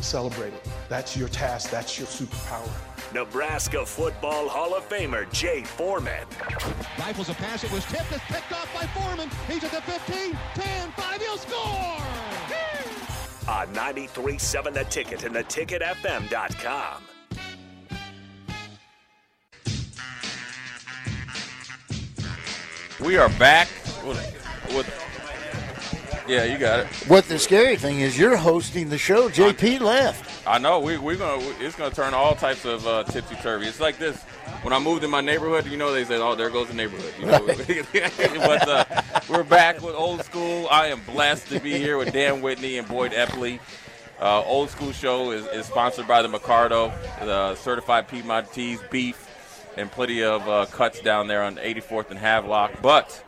Celebrate it. That's your task. That's your superpower. Nebraska Football Hall of Famer Jay Foreman. Rifles a pass. It was tipped. It's picked off by Foreman. He's at the 15, 10, 5. He'll score! On 93.7 The Ticket and theticketfm.com. We are back with, with yeah, you got it. What the scary thing is, you're hosting the show. JP left. I know we we're gonna it's gonna turn all types of uh, tipsy turvy. It's like this. When I moved in my neighborhood, you know, they said, "Oh, there goes the neighborhood." You know, but uh, we're back with old school. I am blessed to be here with Dan Whitney and Boyd Epley. Uh, old school show is, is sponsored by the Mercado, the certified Piedmontese beef, and plenty of uh, cuts down there on 84th and Havelock. But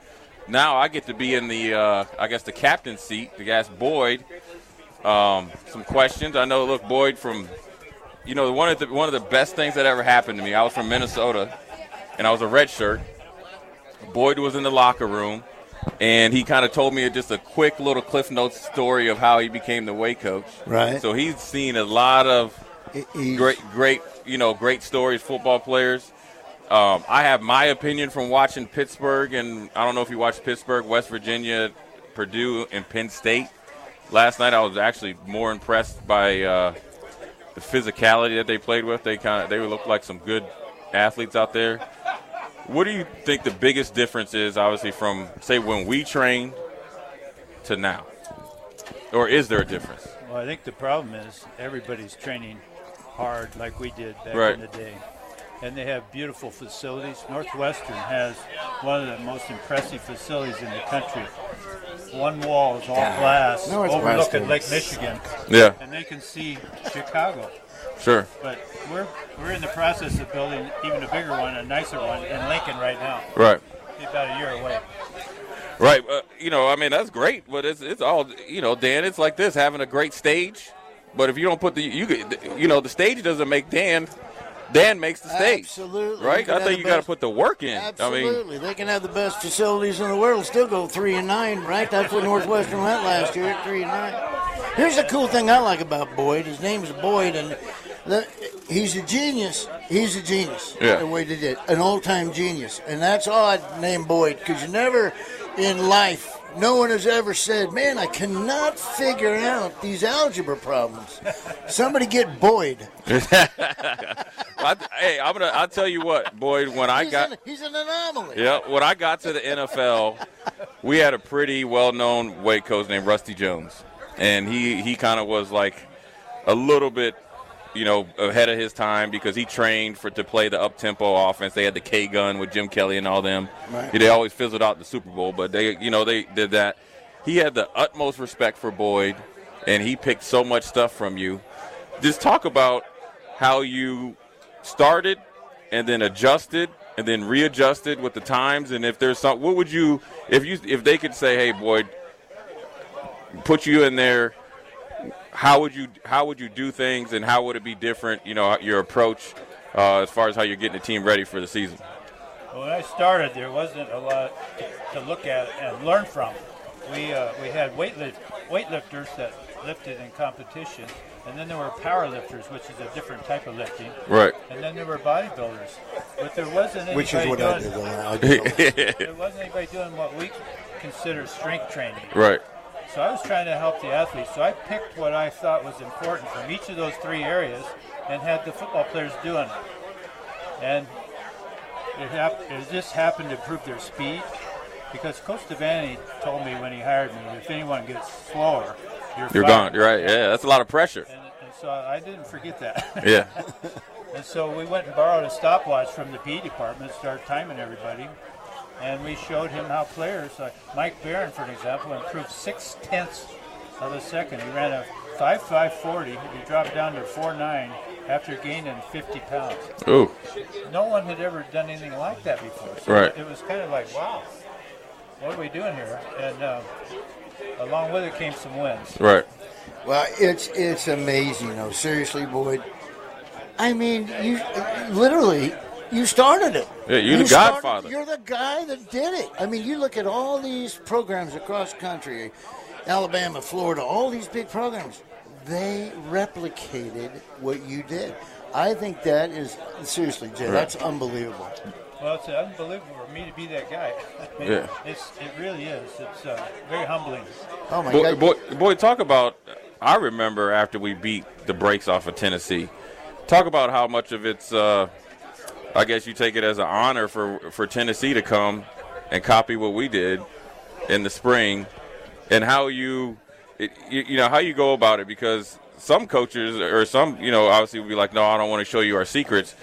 now I get to be in the, uh, I guess, the captain's seat to ask Boyd um, some questions. I know, look, Boyd from, you know, one of the one of the best things that ever happened to me. I was from Minnesota, and I was a red shirt. Boyd was in the locker room, and he kind of told me just a quick little Cliff Notes story of how he became the way coach. Right. So he's seen a lot of He's- great, great, you know, great stories, football players. Um, I have my opinion from watching Pittsburgh, and I don't know if you watched Pittsburgh, West Virginia, Purdue, and Penn State. Last night, I was actually more impressed by uh, the physicality that they played with. They kind of they looked like some good athletes out there. What do you think the biggest difference is, obviously, from say when we trained to now, or is there a difference? Well, I think the problem is everybody's training hard like we did back Right. in the day. And they have beautiful facilities. Northwestern has one of the most impressive facilities in the country. One wall is all glass, Northwestern. overlooking Lake Michigan, Yeah, and they can see Chicago. sure. But we're we're in the process of building even a bigger one, a nicer one in Lincoln right now. Right. Be about a year away. Right. Uh, you know, I mean, that's great, but it's it's all you know, Dan. It's like this having a great stage, but if you don't put the you you know the stage doesn't make Dan. Dan makes the stage. Absolutely. Right. I think you got to put the work in. I mean, Absolutely. they can have the best facilities in the world, still go three and nine, right? That's what Northwestern went last year, three and nine. Here's the cool thing I like about Boyd. His name is Boyd, and the, he's a genius. He's a genius. Yeah. The way they did, an all-time genius, and that's odd. Name Boyd because you never in life. No one has ever said, "Man, I cannot figure out these algebra problems." Somebody get Boyd. I, hey, I'm gonna. I'll tell you what, Boyd. When I He's, got an, he's an anomaly. Yeah, when I got to the NFL, we had a pretty well-known weight coach named Rusty Jones, and he he kind of was like a little bit, you know, ahead of his time because he trained for to play the up-tempo offense. They had the K gun with Jim Kelly and all them. Right. They always fizzled out the Super Bowl, but they you know they did that. He had the utmost respect for Boyd, and he picked so much stuff from you. Just talk about how you started and then adjusted and then readjusted with the times and if there's some what would you if you if they could say hey boyd put you in there how would you how would you do things and how would it be different you know your approach uh, as far as how you're getting the team ready for the season Well, when I started, there wasn't a lot to look at and learn from. We uh, we had weightlift, weightlifters that lifted in competition, and then there were power lifters, which is a different type of lifting, right and then there were bodybuilders. But there wasn't anybody Which is what I doing, did. I did. There wasn't anybody doing what we consider strength training. right So I was trying to help the athletes. So I picked what I thought was important from each of those three areas and had the football players doing it. And it, hap- it just happened to improve their speed because Coach Devaney told me when he hired me, if anyone gets slower, you're, you're gone you're right yeah that's a lot of pressure And, and so I didn't forget that. yeah And so we went and borrowed a stopwatch from the PE department, started timing everybody, and we showed him how players, like Mike Barron, for an example, improved six tenths of a second. He ran a 5.540. He dropped down to 4.9 after gaining 50 pounds. ooh No one had ever done anything like that before. So Right. it was kind of like, wow, what are we doing here? And uh, along with it came some wins. right Well, it's it's amazing, though. Seriously, Boyd. I mean, you literally you started it. Yeah, you're the started- godfather. You're the guy that did it. I mean, you look at all these programs across country, Alabama, Florida, all these big programs. they replicated what you did. I think that is seriously, Jay. That's unbelievable. Well, it's unbelievable for me to be that guy. I mean, Yeah. It's it really is. It's uh, very humbling. Oh my Boy, God! boy, boy, talk about. I remember after we beat the brakes off of Tennessee. Talk about how much of it's. Uh, I guess you take it as an honor for for Tennessee to come and copy what we did in the spring, and how you, it, you, you know, how you go about it because some coaches or some, you know, obviously would be like, no, I don't want to show you our secrets.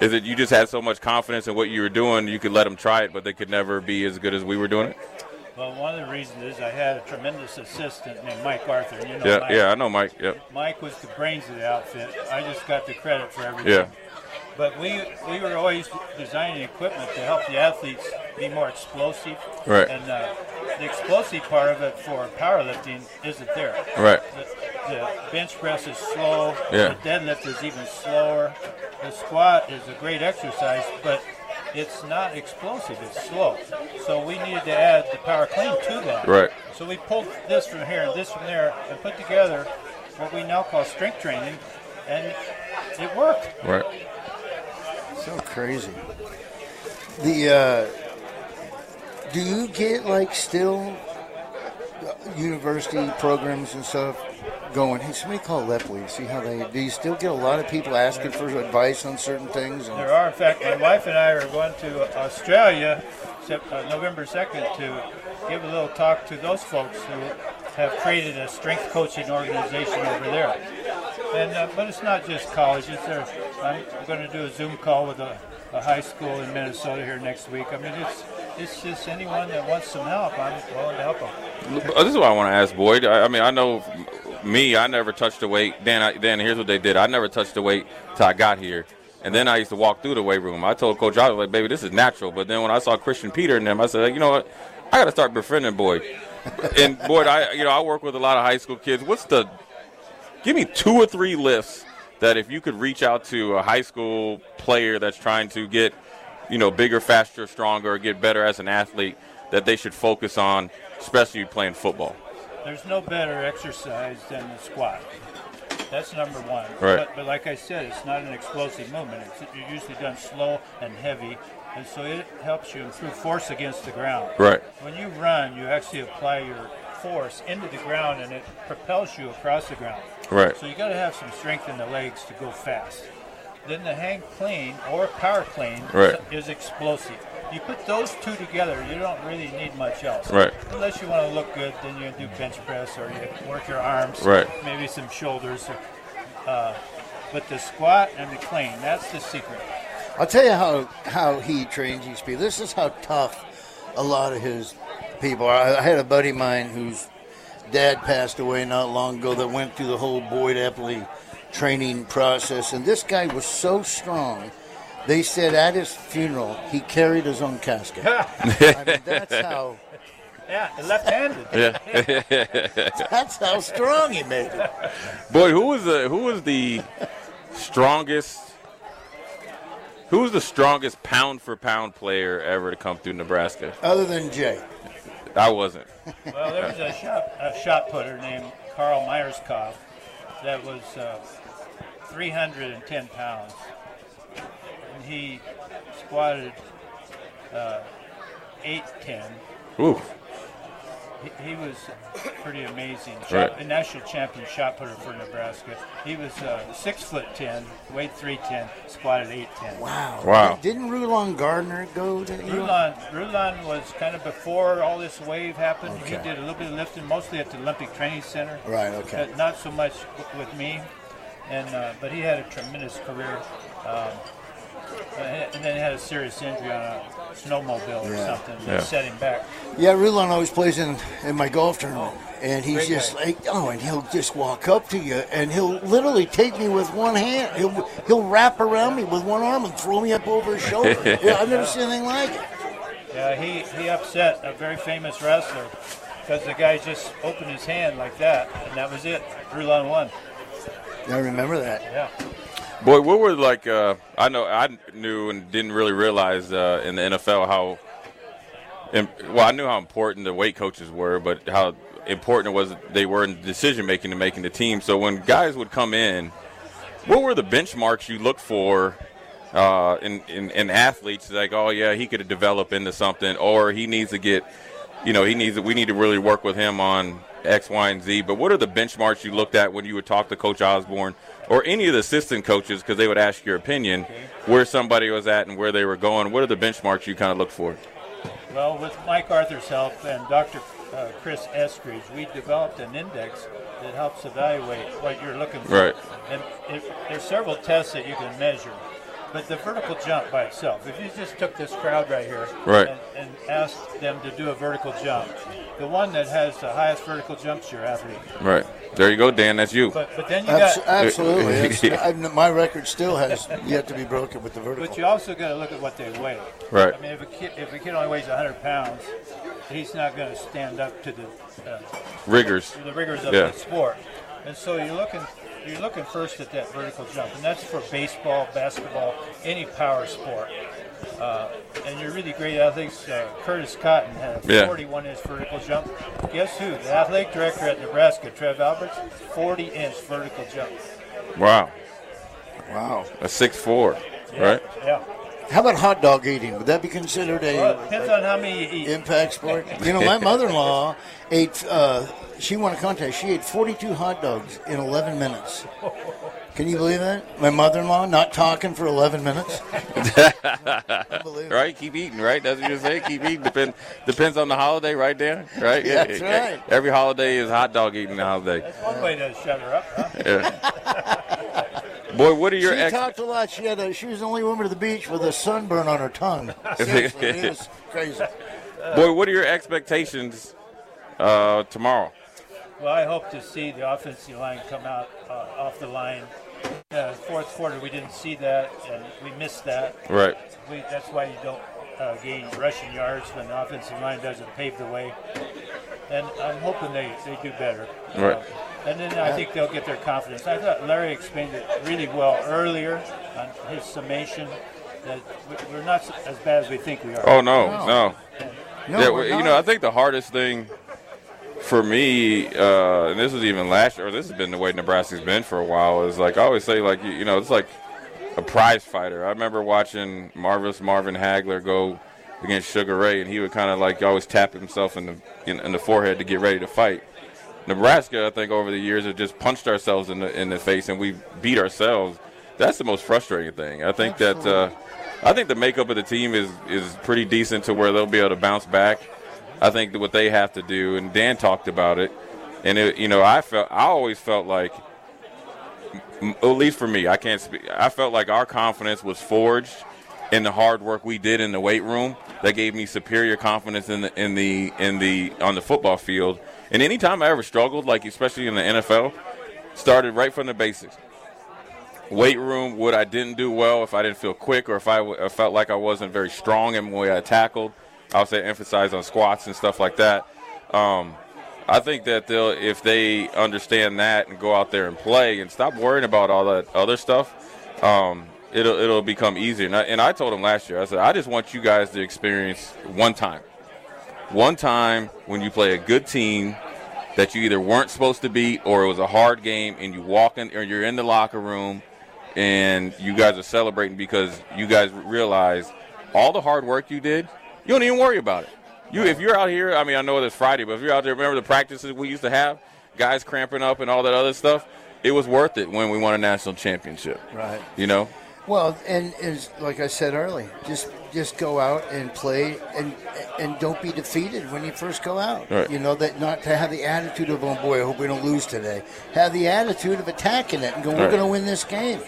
Is that you just had so much confidence in what you were doing, you could let them try it, but they could never be as good as we were doing it. Well, one of the reasons is I had a tremendous assistant named Mike Arthur. You know Yeah, Mike. yeah, I know, Mike. Yep. Mike was the brains of the outfit. I just got the credit for everything. Yeah. But we we were always designing equipment to help the athletes be more explosive. Right. And uh, the explosive part of it for powerlifting isn't there. Right. The, the bench press is slow. Yeah. The deadlift is even slower. The squat is a great exercise, but it's not explosive. It's slow. So we needed to add the power clean to that. Right. So we pulled this from here and this from there and put together what we now call strength training, and it worked. Right. So crazy. The uh, do you get like still university programs and stuff going? Hey, somebody call Epley. See how they do. You still get a lot of people asking for advice on certain things. And, There are, in fact, my wife and I are going to Australia uh, November 2nd to give a little talk to those folks who have created a strength coaching organization over there. And uh, but it's not just colleges. There, I'm going to do a Zoom call with a, a high school in Minnesota here next week. I mean, it's it's just anyone that wants some help. I'm willing to help them. This is what I want to ask Boyd. I, I mean, I know me. I never touched the weight. Dan, I, Dan, here's what they did. I never touched the weight till I got here, and then I used to walk through the weight room. I told Coach, I was like, "Baby, this is natural." But then when I saw Christian Peter and them, I said, "You know what? I got to start befriending Boyd." and Boyd, I you know I work with a lot of high school kids. What's the give me two or three lists that if you could reach out to a high school player that's trying to get, you know, bigger, faster, stronger, get better as an athlete, that they should focus on, especially playing football. There's no better exercise than the squat. That's number one. Right. But, but like I said, it's not an explosive movement. It's usually done slow and heavy, and so it helps you improve force against the ground. Right. When you run, you actually apply your force into the ground, and it propels you across the ground. Right. So you got to have some strength in the legs to go fast. Then the hang clean or power clean Right. is explosive. You put those two together, you don't really need much else. Right. Unless you want to look good, then you do bench press or you work your arms. Right. Maybe some shoulders. Or, uh, but the squat and the clean, that's the secret. I'll tell you how how he trains these people. This is how tough a lot of his people are. I had a buddy of mine whose dad passed away not long ago that went through the whole Boyd Epley training process, and this guy was so strong. They said at his funeral he carried his own casket. I mean, that's how Yeah, left-handed. Yeah. that's how strong he made it. Boy, who was the who was the strongest? Who was the strongest pound for pound player ever to come through Nebraska? Other than Jay, I wasn't. Well, there was a shot, a shot putter named Carl Myerscough that was uh, 310 pounds. And he squatted uh, 810. Ooh. He, he was pretty amazing. Shot, Right. A national champion shot putter for Nebraska. He was uh, six foot ten, weighed 310, squatted 810. wow, Wow. Didn't Rulon Gardner go to? Rulon, Rulon was kind of before all this wave happened. He did a little bit of lifting, mostly at the Olympic Training Center. Right, okay. But not so much with me. And uh, but he had a tremendous career. Um, and and then he had a serious injury on a snowmobile or Yeah. something Yeah. that set him back. Yeah, Rulon always plays in, in my golf tournament. Oh. and he's great just guy. like, oh, and he'll just walk up to you and he'll literally take me with one hand. He'll, he'll wrap around me with one arm and throw me up over his shoulder. yeah, I've never seen anything like it. Yeah, he, he upset a very famous wrestler because the guy just opened his hand like that, and that was it. Rulon won. I remember that. Yeah. Boy, what were like? Uh, I know I knew and didn't really realize uh, in the NFL how. Well, I knew how important the weight coaches were, but how important it was they were in decision making and making the team. So when guys would come in, what were the benchmarks you looked for uh, in, in in athletes? Like, oh yeah, he could develop into something, or he needs to get, you know, he needs. We need to really work with him on X, Y, and Z. But what are the benchmarks you looked at when you would talk to Coach Osborne or any of the assistant coaches because they would ask your opinion where somebody was at and where they were going? What are the benchmarks you kind of look for? Well, with Mike Arthur's help and Dr. Uh, Chris Eskridge, we developed an index that helps evaluate what you're looking for. Right. And there's several tests that you can measure. But the vertical jump by itself, if you just took this crowd right here Right. and, and asked them to do a vertical jump, the one that has the highest vertical jump is your athlete. Right. There you go, Dan. That's you. But, but then you Abs- got absolutely. It's- I've- my record still has yet to be broken with the vertical. But you also got to look at what they weigh. Right. I mean, if a kid if a kid only weighs 100 pounds, he's not going to stand up to the uh, Riggers. the rigors of Yeah. the sport. And so you're looking you're looking first at that vertical jump, and that's for baseball, basketball, any power sport. Uh, and you're really great athletes. Uh, Curtis Cotton had a Yeah. 41 inch vertical jump. Guess who? The athletic director at Nebraska, Trev Alberts, 40 inch vertical jump. Wow. wow. A six four. Right. Yeah. How about hot dog eating? Would that be considered Well, it a, depends on how many you eat. impact sport? You know, my mother-in-law ate. Uh, she won a contest. She ate 42 hot dogs in 11 minutes. Can you believe that? My mother-in-law not talking for 11 minutes. Right. Keep eating. Right. That's what you say. Keep eating. Depend, depends on the holiday. Right, Dan. Right. That's right. Every holiday is hot dog eating holiday. That's one way to shut her up. Huh? Yeah. Boy, what are your She ex- talked a lot. She had a, she was the only woman at the beach with a sunburn on her tongue. Seriously, it was crazy. boy? What are your expectations uh, tomorrow? Well, I hope to see the offensive line come out uh, off the line. Uh, fourth quarter, we didn't see that, and we missed that. Right. We, that's why you don't uh, gain rushing yards when the offensive line doesn't pave the way. And I'm hoping they, they do better. Right. And then I think they'll get their confidence. I thought Larry explained it really well earlier on his summation that we- we're not as bad as we think we are. Oh no, no. No, yeah, we're you not. know, I think the hardest thing for me, uh, and this was even last year, or this has been the way Nebraska's been for a while, is like I always say, like you, you know, it's like a prize fighter. I remember watching Marvelous Marvin Hagler go against Sugar Ray, and he would kind of like always tap himself in the in, in the forehead to get ready to fight. Nebraska, I think, over the years have just punched ourselves in the in the face, and we beat ourselves. That's the most frustrating thing. I think that uh, I think the makeup of the team is is pretty decent to where they'll be able to bounce back. I think that what they have to do, and Dan talked about it, and it, you know, I felt I always felt like, at least for me, I can't speak. I felt like our confidence was forged in the hard work we did in the weight room. That gave me superior confidence in the in the in the on the football field. And anytime I ever struggled, like especially in the NFL, started right from the basics. Weight room, what I didn't do well, if I didn't feel quick or if I, w- I felt like I wasn't very strong in the way I tackled, I would say emphasize on squats and stuff like that. Um, I think that they'll, if they understand that and go out there and play and stop worrying about all that other stuff, um, it'll it'll become easier. And I, and I told them last year, I said, I just want you guys to experience one time, one time when you play a good team that you either weren't supposed to beat or it was a hard game and you walk in or you're in the locker room and you guys are celebrating because you guys realize all the hard work you did, you don't even worry about it. You, if you're out here, I mean, I know it's Friday, but if you're out there, remember the practices we used to have, guys cramping up and all that other stuff. It was worth it when we won a national championship. Right. You know, Well, and is like I said earlier, just just go out and play, and and don't be defeated when you first go out. Right. You know that not to have the attitude of oh boy, I hope we don't lose today. Have the attitude of attacking it and going, we're Right. going to win this game.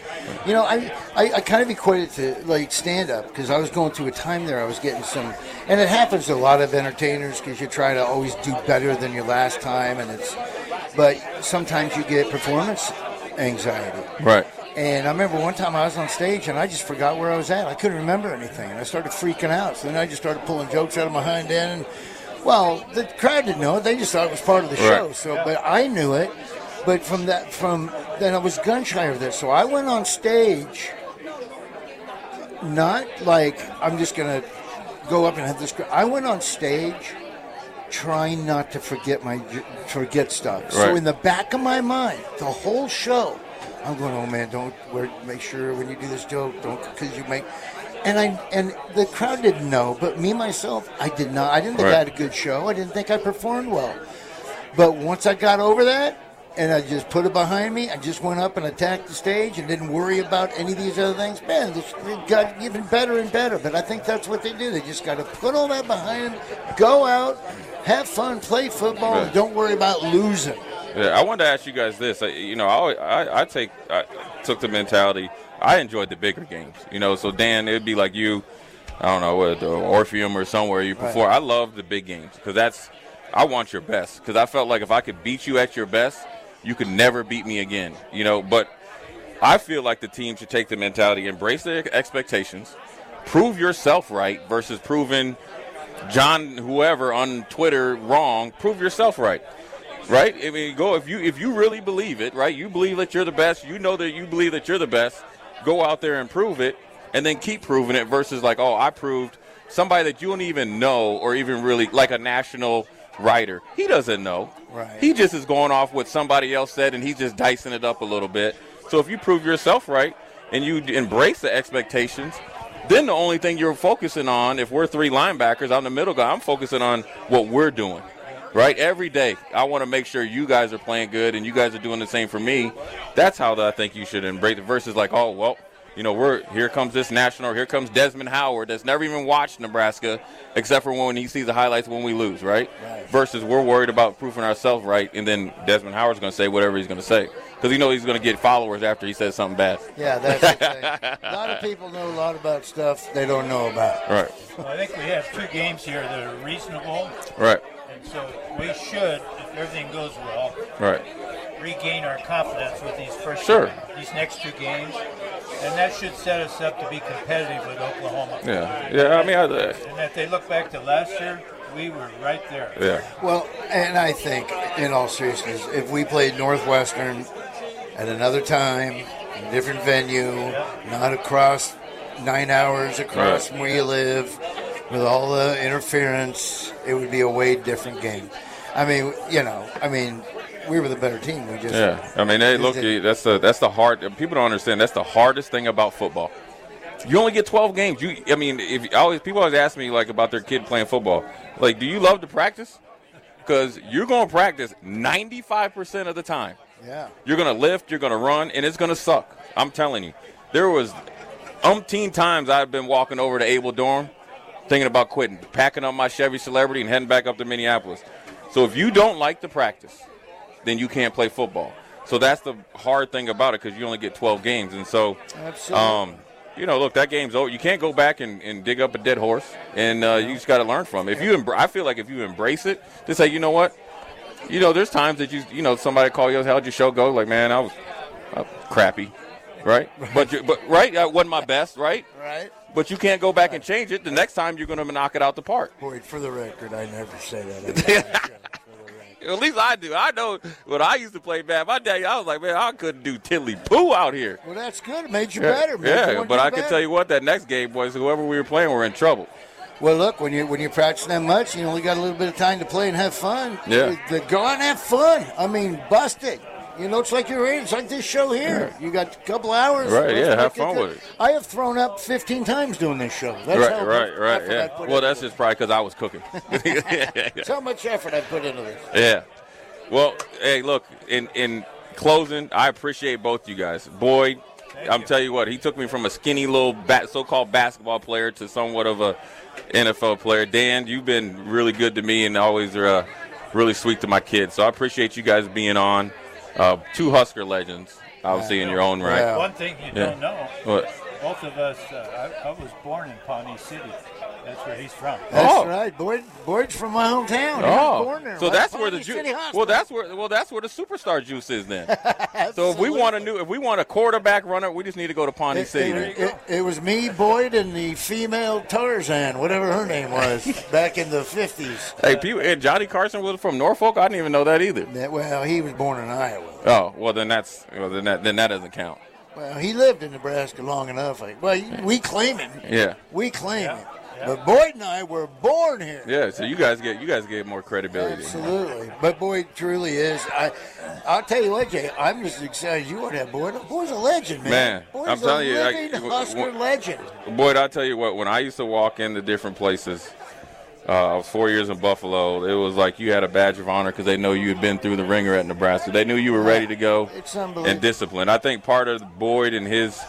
You know, I I, I kind of equate it to like stand up because I was going through a time there. I was getting some, and it happens to a lot of entertainers because you try to always do better than your last time, and it's, but sometimes you get performance anxiety. right? And I remember one time I was on stage and I just forgot where I was at. I couldn't remember anything. And I started freaking out. So then I just started pulling jokes out of my hind end. And, well, the crowd didn't know it. They just thought it was part of the show. So, but I knew it. But from that, from then I was gun shy of this. So I went on stage, not like I'm just gonna go up and have this. I went on stage trying not to forget my forget stuff. So in the back of my mind, the whole show, I'm going, oh man, don't wear, make sure when you do this joke, don't because you make. And I and the crowd didn't know, but me myself, I did not. I didn't think I had a good show. I didn't think I performed well. But once I got over that, and I just put it behind me, I just went up and attacked the stage and didn't worry about any of these other things. Man, this, it got even better and better. But I think that's what they do. They just got to put all that behind them, go out, have fun, play football, and don't worry about losing. Yeah, I wanted to ask you guys this. I, you know, I, I, I take, I took the mentality. I enjoyed the bigger games. You know, so Dan, it'd be like you. I don't know what the Orpheum or somewhere you perform. I love the big games because that's I want your best because I felt like if I could beat you at your best, you could never beat me again. You know, but I feel like the team should take the mentality, embrace their expectations, prove yourself right versus proving John whoever on Twitter wrong. Prove yourself right right? I mean, go if you if you really believe it, right? You believe that you're the best. You know that you believe that you're the best. Go out there and prove it, and then keep proving it. Versus like, oh, I proved somebody that you don't even know or even really like a national writer. He doesn't know. Right. He just is going off what somebody else said, and he's just dicing it up a little bit. So if you prove yourself right and you embrace the expectations. Then the only thing you're focusing on, if we're three linebackers, I'm the middle guy. I'm focusing on what we're doing right? Every day, I want to make sure you guys are playing good and you guys are doing the same for me. That's how I think you should embrace it. Versus like, oh well, you know, we're here comes this national, here comes Desmond Howard that's never even watched Nebraska except for when he sees the highlights when we lose, right? Versus we're worried about proving ourselves right, and then Desmond Howard's going to say whatever he's going to say because he knows he's going to get followers after he says something bad. Yeah, that's the a lot of people know a lot about stuff they don't know about. Right, Well, I think we have two games here that are reasonable, right, and so we should, if everything goes well, right. regain our confidence with these first Sure. these next two games, and that should set us up to be competitive with Oklahoma. Yeah, yeah. I mean, I, uh, And if they look back to last year, we were right there. yeah, Well, and I think, in all seriousness, if we played Northwestern at another time, a different venue, not across nine hours across Right. from where you live, with all the interference, it would be a way different game. I mean, you know, I mean, we were the better team. We just Yeah, I mean, hey, look, that's the that's the hard. People don't understand. That's the hardest thing about football. You only get 12 games. You, I mean, if I always people always ask me like about their kid playing football. Like, do you love to practice? Because you're going to practice 95 percent of the time. yeah. You're going to lift, you're going to run, and it's going to suck. I'm telling you. There was umpteen times I've been walking over to Abel Dorm thinking about quitting, packing up my Chevy Celebrity and heading back up to Minneapolis. So if you don't like the practice, then you can't play football. So that's the hard thing about it because you only get 12 games. And so, um, you know, look, that game's over. You can't go back and, and dig up a dead horse, and uh, you just got to learn from it. If you, embr- I feel like if you embrace it, to say, you know what, you know, there's times that you, you know, somebody call you, how'd your show go? Like, man, I was uh, crappy, right? But, you, but right, I wasn't my best, right? Right. But you can't go back and change it. The next time you're going to knock it out the park. Boyd, for the record, I never say that. At least I do. I know when I used to play bad. My dad, I was like, man, I couldn't do tiddly poo out here. well, that's good. It made you better. Made yeah, want but I can better. tell you what, that next game, boys, whoever we were playing, were in trouble. Well, look, when you when you practice that much, you only got a little bit of time to play and have fun. Yeah. Go out and have fun. I mean, bust it. You know, it's like you're in. It's like this show here. You got a couple hours. Right, yeah, have fun good. with it. I have thrown up 15 times doing this show. That's right, how right, much right. Yeah. Well, that's this. just probably because I was cooking. That's how much effort I put into this. yeah. Well, hey, look. In in closing, I appreciate both you guys. Boyd, I'm telling you what, he took me from a skinny little bat, so-called basketball player to somewhat of a NFL player. Dan, you've been really good to me and always are uh, really sweet to my kids. So I appreciate you guys being on. Uh, two Husker legends, obviously in your own right. Yeah. One thing you Yeah. don't know, What? Both of us, uh, I, I was born in Pawnee City. That's where he's from. That's Oh. right. Boyd, Boyd's from my hometown. He was born there. so West that's where the juice. Well, that's where. Well, that's where the superstar juice is then. so if we want a new, if we want a quarterback runner, we just need to go to Pawnee It, City. it, it- it was me, Boyd, and the female Tarzan, whatever her name was, back in the 50s. Hey, people, and Johnny Carson was from Norfolk. I didn't even know that either. That- well, he was born in Iowa. Oh, well then that's well then that then that doesn't count. Well, he lived in Nebraska long enough. Like, well, we claim him. Yeah. We claim him. But Boyd and I were born here. Yeah, so you guys get you guys get more credibility. Absolutely. But Boyd truly is. I, I'll tell you what, Jay. I'm just as excited as you are to have Boyd. Boyd's a legend, man. Man, Boyd's I'm telling a you, I- living w- Husker w- legend. Boyd, I tell you what, when I used to walk into different places, uh, I was four years in Buffalo. It was like you had a badge of honor because they know you had been through the ringer at Nebraska. They knew you were ready to go It's unbelievable. and disciplined. I think part of Boyd and his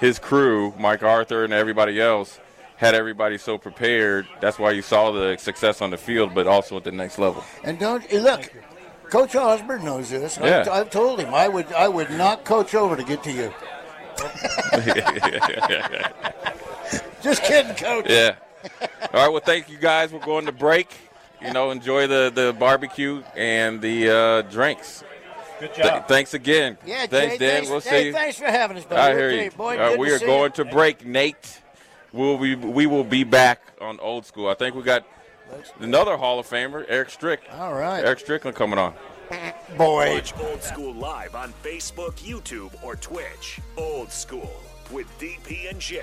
his crew, Mike Arthur and everybody else, had everybody so prepared. That's why you saw the success on the field, but also at the next level. And don't look. Coach Osborne knows this. I've- Yeah. I've, told him I would I would knock Coach over to get to you. Just kidding, Coach. Yeah. All right. Well, thank you guys. We're going to break. You know, enjoy the, the barbecue and the uh, drinks. Good Th- job. thanks again. Yeah, thanks, Jay, Dan. Thanks, we'll hey, see you. Thanks for having us, buddy. I hear you. Boy, All right, good we are going you. to break, Nate. We'll be, we will be back on old school. I think we got another Hall of Famer, Eric Strick. All right. Eric Strickland coming on. Boy. Watch Old School live on Facebook, YouTube, or Twitch. Old School with DP and J